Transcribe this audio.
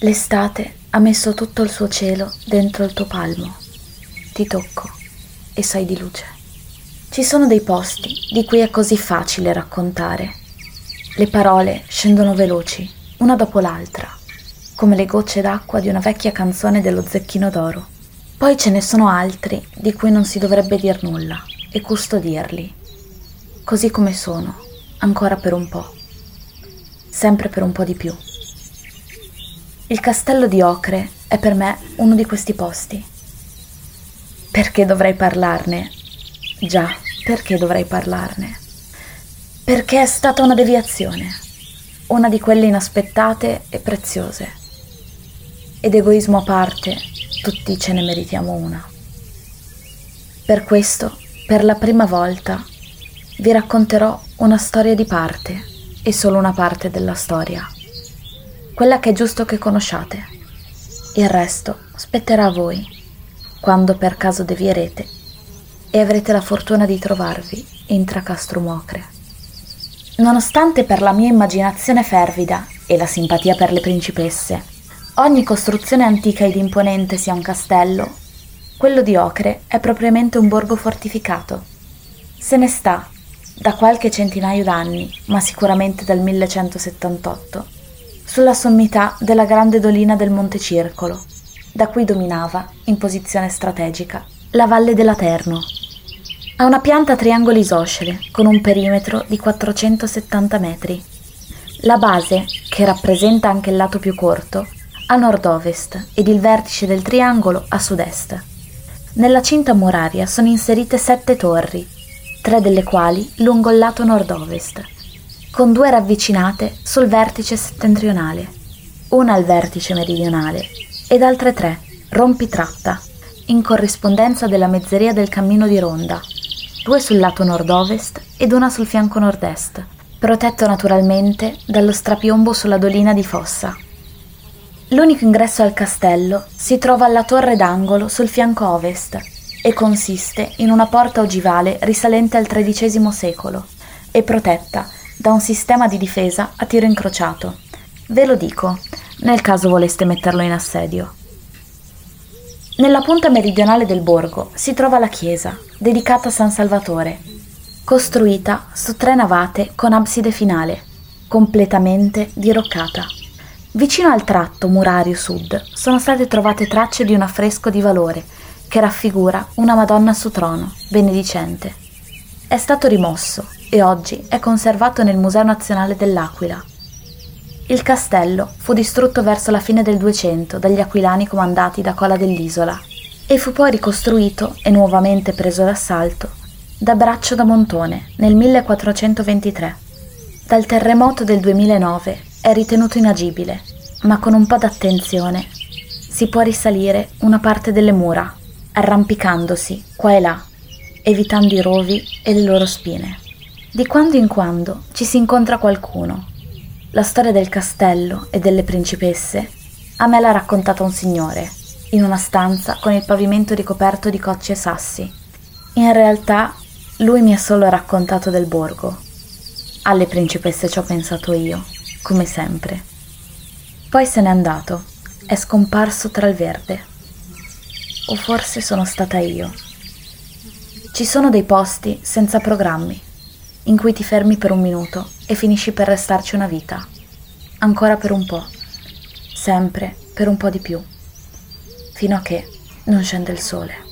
L'estate ha messo tutto il suo cielo dentro il tuo palmo. Ti tocco e sai di luce. Ci sono dei posti di cui è così facile raccontare. Le parole scendono veloci, una dopo l'altra, come le gocce d'acqua di una vecchia canzone dello zecchino d'oro. Poi ce ne sono altri di cui non si dovrebbe dir nulla e custodirli, così come sono, ancora per un po', sempre per un po' di più. Il castello di Ocre è per me uno di questi posti. Perché dovrei parlarne? Già, perché dovrei parlarne? Perché è stata una deviazione, una di quelle inaspettate e preziose. Ed egoismo a parte, tutti ce ne meritiamo una. Per questo, per la prima volta, vi racconterò una storia di parte e solo una parte della storia quella che è giusto che conosciate. Il resto spetterà a voi, quando per caso devierete e avrete la fortuna di trovarvi in Tracastro Mocre. Nonostante per la mia immaginazione fervida e la simpatia per le principesse, ogni costruzione antica ed imponente sia un castello, quello di Ocre è propriamente un borgo fortificato. Se ne sta da qualche centinaio d'anni, ma sicuramente dal 1178, sulla sommità della grande dolina del Monte Circolo, da cui dominava, in posizione strategica, la valle dell'Aterno. Ha una pianta a triangoli isoscele, con un perimetro di 470 metri. La base, che rappresenta anche il lato più corto, a nord-ovest ed il vertice del triangolo a sud-est. Nella cinta muraria sono inserite sette torri, tre delle quali lungo il lato nord-ovest con due ravvicinate sul vertice settentrionale, una al vertice meridionale ed altre tre, rompitratta, in corrispondenza della mezzeria del cammino di Ronda, due sul lato nord-ovest ed una sul fianco nord-est, protetto naturalmente dallo strapiombo sulla dolina di Fossa. L'unico ingresso al castello si trova alla torre d'angolo sul fianco ovest e consiste in una porta ogivale risalente al XIII secolo e protetta da un sistema di difesa a tiro incrociato. Ve lo dico, nel caso voleste metterlo in assedio. Nella punta meridionale del borgo si trova la chiesa, dedicata a San Salvatore, costruita su tre navate con abside finale, completamente diroccata. Vicino al tratto murario sud sono state trovate tracce di un affresco di valore che raffigura una Madonna su trono, benedicente. È stato rimosso e oggi è conservato nel Museo Nazionale dell'Aquila. Il castello fu distrutto verso la fine del 200 dagli aquilani comandati da Cola dell'Isola e fu poi ricostruito e nuovamente preso d'assalto da Braccio da Montone nel 1423. Dal terremoto del 2009 è ritenuto inagibile, ma con un po' d'attenzione si può risalire una parte delle mura, arrampicandosi qua e là, evitando i rovi e le loro spine. Di quando in quando ci si incontra qualcuno. La storia del castello e delle principesse a me l'ha raccontata un signore, in una stanza con il pavimento ricoperto di cocci e sassi. In realtà lui mi ha solo raccontato del borgo. Alle principesse ci ho pensato io, come sempre. Poi se n'è andato, è scomparso tra il verde. O forse sono stata io. Ci sono dei posti senza programmi in cui ti fermi per un minuto e finisci per restarci una vita. Ancora per un po', sempre per un po' di più, fino a che non scende il sole.